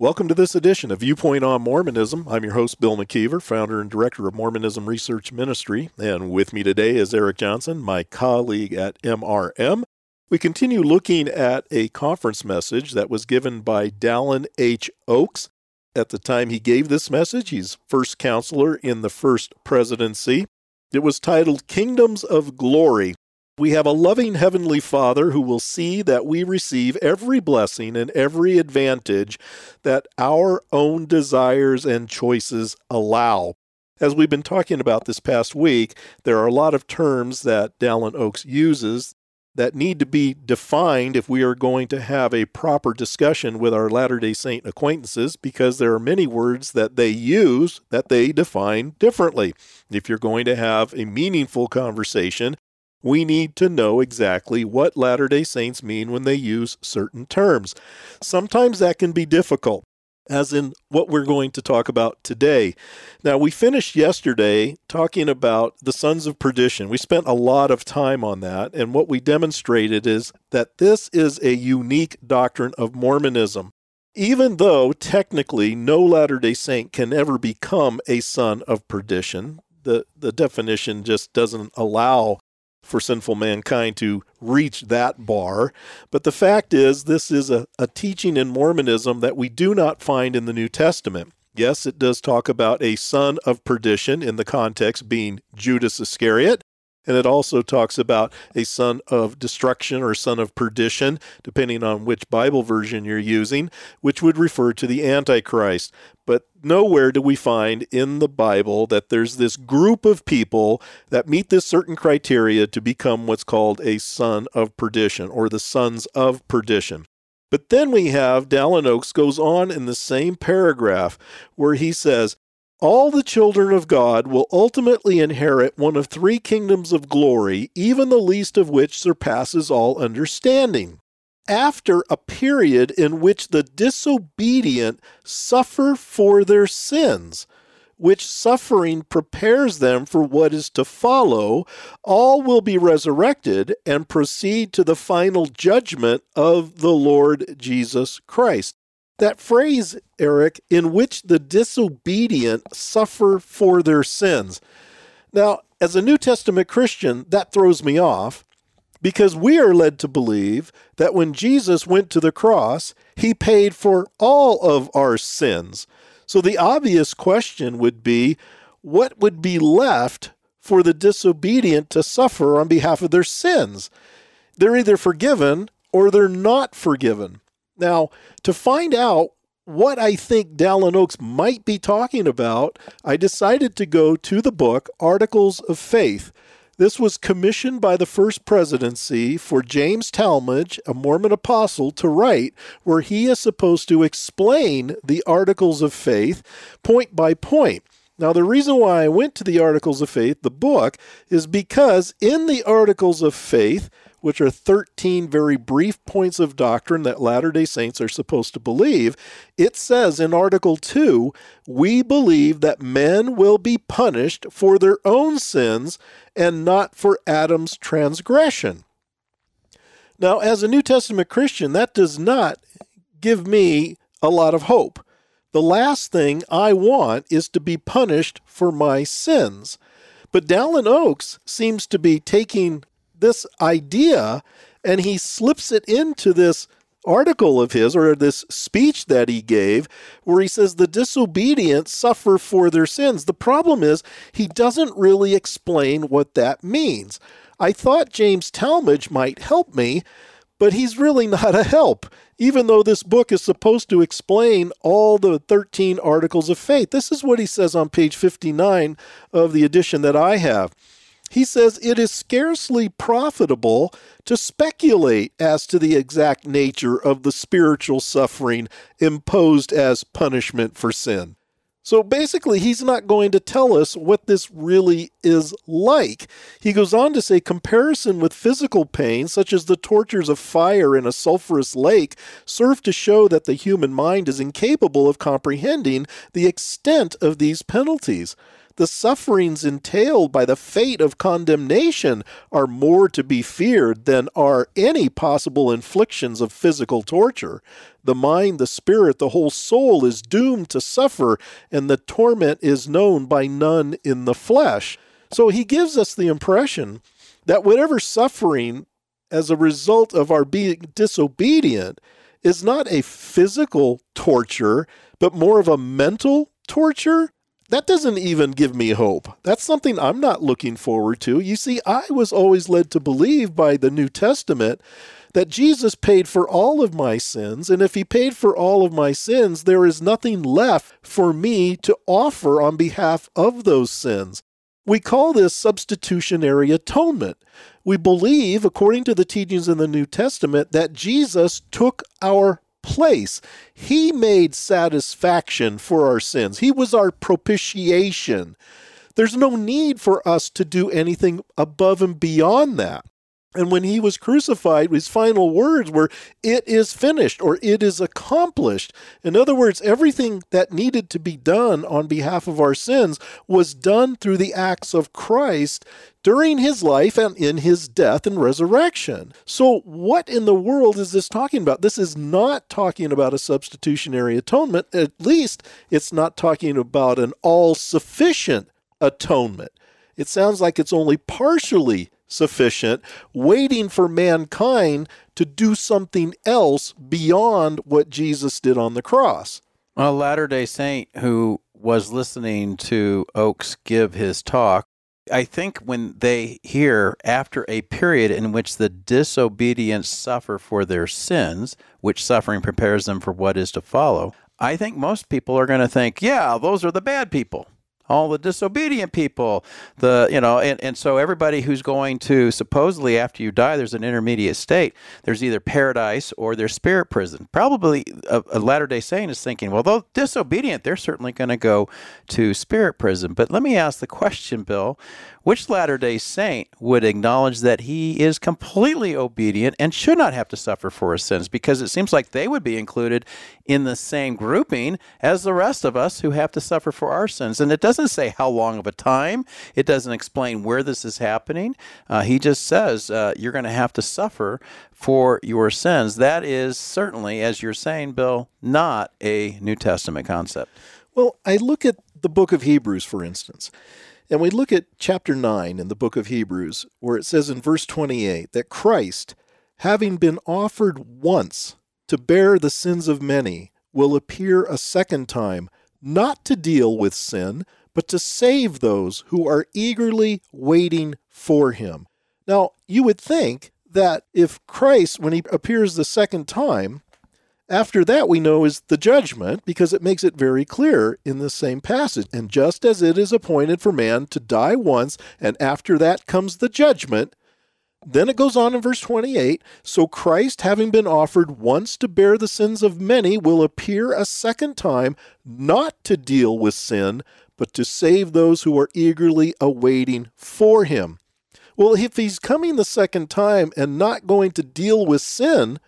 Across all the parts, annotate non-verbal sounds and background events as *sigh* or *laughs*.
Welcome to this edition of Viewpoint on Mormonism. I'm your host, Bill McKeever, founder and director of Mormonism Research Ministry. And with me today is Eric Johnson, my colleague at MRM. We continue looking at a conference message that was given by Dallin H. Oaks. At the time he gave this message, he's first counselor in the first presidency. It was titled Kingdoms of Glory we have a loving Heavenly Father who will see that we receive every blessing and every advantage that our own desires and choices allow. As we've been talking about this past week, there are a lot of terms that Dallin Oaks uses that need to be defined if we are going to have a proper discussion with our Latter day Saint acquaintances because there are many words that they use that they define differently. If you're going to have a meaningful conversation, we need to know exactly what Latter day Saints mean when they use certain terms. Sometimes that can be difficult, as in what we're going to talk about today. Now, we finished yesterday talking about the sons of perdition. We spent a lot of time on that, and what we demonstrated is that this is a unique doctrine of Mormonism. Even though technically no Latter day Saint can ever become a son of perdition, the, the definition just doesn't allow for sinful mankind to reach that bar. But the fact is, this is a, a teaching in Mormonism that we do not find in the New Testament. Yes, it does talk about a son of perdition in the context being Judas Iscariot, and it also talks about a son of destruction or son of perdition, depending on which Bible version you're using, which would refer to the Antichrist. But nowhere do we find in the Bible that there's this group of people that meet this certain criteria to become what's called a son of perdition or the sons of perdition. But then we have Dallin Oaks goes on in the same paragraph where he says, all the children of God will ultimately inherit one of three kingdoms of glory, even the least of which surpasses all understanding. After a period in which the disobedient suffer for their sins, which suffering prepares them for what is to follow, all will be resurrected and proceed to the final judgment of the Lord Jesus Christ. That phrase, Eric, in which the disobedient suffer for their sins. Now, as a New Testament Christian, that throws me off because we are led to believe that when Jesus went to the cross, he paid for all of our sins. So the obvious question would be what would be left for the disobedient to suffer on behalf of their sins? They're either forgiven or they're not forgiven. Now, to find out what I think Dallin Oaks might be talking about, I decided to go to the book Articles of Faith. This was commissioned by the First Presidency for James Talmage, a Mormon apostle, to write, where he is supposed to explain the Articles of Faith point by point. Now, the reason why I went to the Articles of Faith, the book, is because in the Articles of Faith, which are 13 very brief points of doctrine that Latter day Saints are supposed to believe, it says in Article 2 we believe that men will be punished for their own sins and not for Adam's transgression. Now, as a New Testament Christian, that does not give me a lot of hope. The last thing I want is to be punished for my sins. But Dallin Oaks seems to be taking this idea and he slips it into this article of his or this speech that he gave where he says the disobedient suffer for their sins. The problem is he doesn't really explain what that means. I thought James Talmage might help me, but he's really *laughs* not a help, even though this book is supposed to explain all the 13 articles of faith. This is what he says on page 59 of the edition that I have. He says it is scarcely profitable to speculate as to the exact nature of the spiritual suffering imposed as punishment for sin. So basically, he's not going to tell us what this really is like. He goes on to say comparison with physical pain, such as the tortures of fire in a sulfurous lake, serve to show that the human mind is incapable of comprehending the extent of these penalties the sufferings entailed by the fate of condemnation are more to be feared than are any possible inflictions of physical torture. The mind, the spirit, the whole soul is doomed to suffer, and the torment is known by none in the flesh. So he gives us the impression that whatever suffering as a result of our being disobedient is not a physical torture, but more of a mental torture that doesn't even give me hope. That's something I'm not looking forward to. You see, I was always led to believe by the New Testament that Jesus paid for all of my sins, and if he paid for all of my sins, there is nothing left for me to offer on behalf of those sins. We call this substitutionary atonement. We believe, according to the teachings in the New Testament, that Jesus took our place. He made satisfaction for our sins, He was our propitiation. There's no need for us to do anything above and beyond that. And when he was crucified, his final words were, It is finished, or It is accomplished. In other words, everything that needed to be done on behalf of our sins was done through the acts of Christ during his life and in his death and resurrection. So, what in the world is this talking about? This is not talking about a substitutionary atonement. At least, it's not talking about an all sufficient atonement. It sounds like it's only partially sufficient, waiting for mankind to do something else beyond what Jesus did on the cross. A Latter day Saint who was listening to Oaks give his talk, I think when they hear after a period in which the disobedient suffer for their sins, which suffering prepares them for what is to follow, I think most people are going to think, yeah, those are the bad people all the disobedient people, the you know, and, and so everybody who's going to supposedly after you die, there's an intermediate state. There's either paradise or there's spirit prison. Probably a, a Latter Day Saint is thinking, well, though disobedient, they're certainly going to go to spirit prison. But let me ask the question, Bill: Which Latter Day Saint would acknowledge that he is completely obedient and should not have to suffer for his sins? Because it seems like they would be included in the same grouping as the rest of us who have to suffer for our sins, and it doesn't say how long of a time. It doesn't explain where this is happening. Uh, he just says uh, you're going to have to suffer for your sins. That is certainly, as you're saying, Bill, not a New Testament concept. Well, I look at the book of Hebrews, for instance. And we look at chapter 9 in the book of Hebrews, where it says in verse 28 that Christ, having been offered once to bear the sins of many, will appear a second time, not to deal with sin, but to save those who are eagerly waiting for him. Now, you would think that if Christ, when he appears the second time, after that we know is the judgment because it makes it very clear in the same passage. And just as it is appointed for man to die once, and after that comes the judgment, then it goes on in verse 28 So Christ, having been offered once to bear the sins of many, will appear a second time, not to deal with sin, but to save those who are eagerly awaiting for him. Well, if he's coming the second time and not going to deal with sin,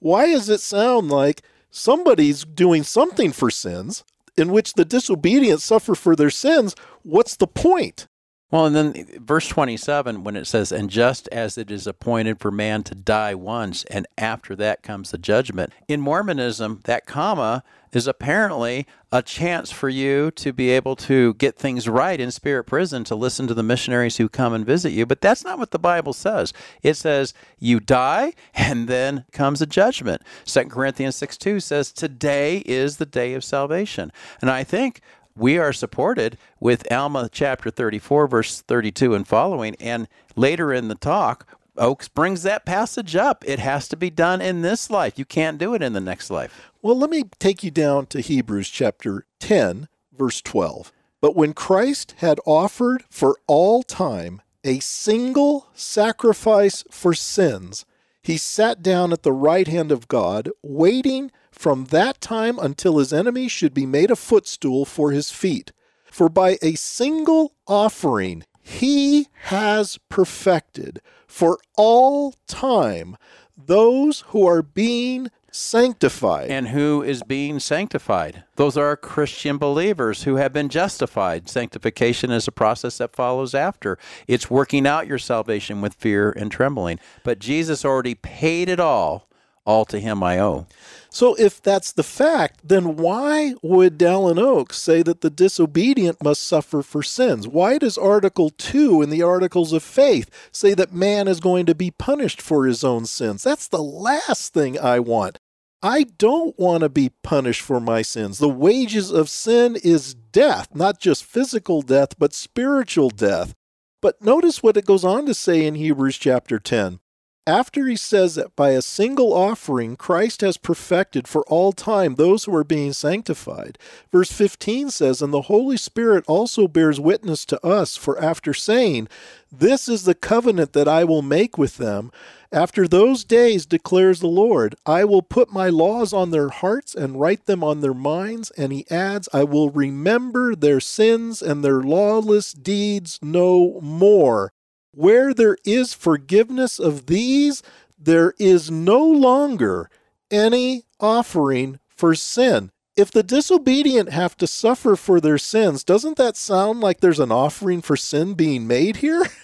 why does it sound like somebody's doing something for sins in which the disobedient suffer for their sins? What's the point? Well, and then verse 27, when it says, And just as it is appointed for man to die once, and after that comes the judgment. In Mormonism, that comma is apparently a chance for you to be able to get things right in spirit prison to listen to the missionaries who come and visit you. But that's not what the Bible says. It says you die and then comes a judgment. 2 Corinthians 6 2 says, Today is the day of salvation. And I think we are supported with Alma chapter 34, verse 32 and following. And later in the talk, Oaks brings that passage up. It has to be done in this life. You can't do it in the next life. Well, let me take you down to Hebrews chapter 10, verse 12. But when Christ had offered for all time a single sacrifice for sins, he sat down at the right hand of God, waiting from that time until his enemy should be made a footstool for his feet. For by a single offering he has perfected for all time those who are being sanctified. And who is being sanctified? Those are Christian believers who have been justified. Sanctification is a process that follows after. It's working out your salvation with fear and trembling. But Jesus already paid it all. All to him I owe. So, if that's the fact, then why would Dallin Oaks say that the disobedient must suffer for sins? Why does Article 2 in the Articles of Faith say that man is going to be punished for his own sins? That's the last thing I want. I don't want to be punished for my sins. The wages of sin is death, not just physical death, but spiritual death. But notice what it goes on to say in Hebrews chapter 10 after he says that by a single offering Christ has perfected for all time those who are being sanctified. Verse 15 says, And the Holy Spirit also bears witness to us, for after saying, This is the covenant that I will make with them, after those days declares the Lord, I will put my laws on their hearts and write them on their minds. And he adds, I will remember their sins and their lawless deeds no more. Where there is forgiveness of these, there is no longer any offering for sin. If the disobedient have to suffer for their sins, doesn't that sound like there's an offering for sin being made here? *laughs*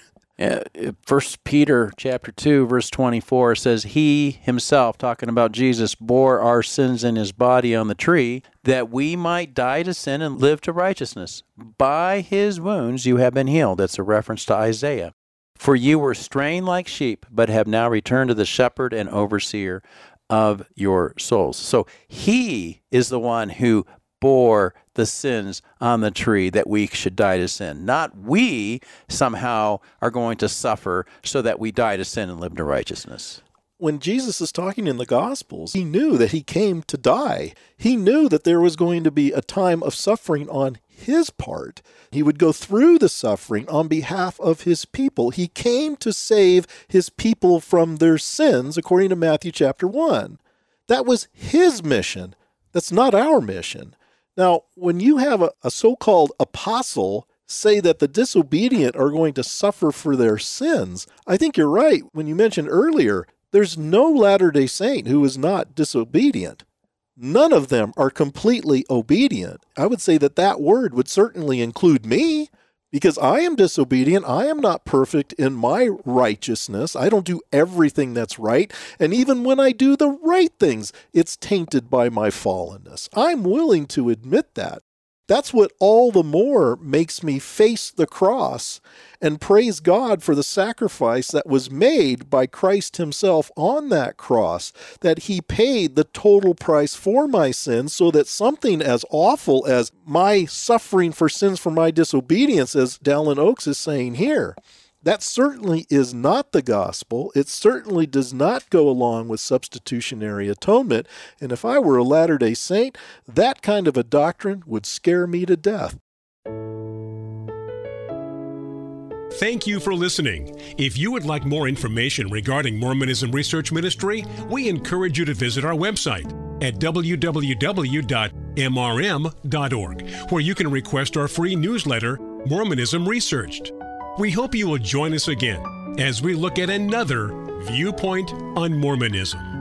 First Peter chapter 2 verse 24 says he himself talking about Jesus bore our sins in his body on the tree that we might die to sin and live to righteousness by his wounds you have been healed that's a reference to Isaiah for you were straying like sheep, but have now returned to the shepherd and overseer of your souls. So he is the one who bore the sins on the tree that we should die to sin. Not we somehow are going to suffer so that we die to sin and live to righteousness when Jesus is talking in the Gospels, he knew that he came to die. He knew that there was going to be a time of suffering on his part. He would go through the suffering on behalf of his people. He came to save his people from their sins, according to Matthew chapter 1. That was his mission. That's not our mission. Now, when you have a, a so called apostle say that the disobedient are going to suffer for their sins, I think you're right when you mentioned earlier there's no Latter day Saint who is not disobedient. None of them are completely obedient. I would say that that word would certainly include me because I am disobedient. I am not perfect in my righteousness. I don't do everything that's right. And even when I do the right things, it's tainted by my fallenness. I'm willing to admit that. That's what all the more makes me face the cross and praise God for the sacrifice that was made by Christ Himself on that cross, that He paid the total price for my sins, so that something as awful as my suffering for sins for my disobedience, as Dallin Oaks is saying here, that certainly is not the gospel. It certainly does not go along with substitutionary atonement. And if I were a Latter day Saint, that kind of a doctrine would scare me to death. Thank you for listening. If you would like more information regarding Mormonism Research Ministry, we encourage you to visit our website at www.mrm.org, where you can request our free newsletter, Mormonism Researched. We hope you will join us again as we look at another viewpoint on Mormonism.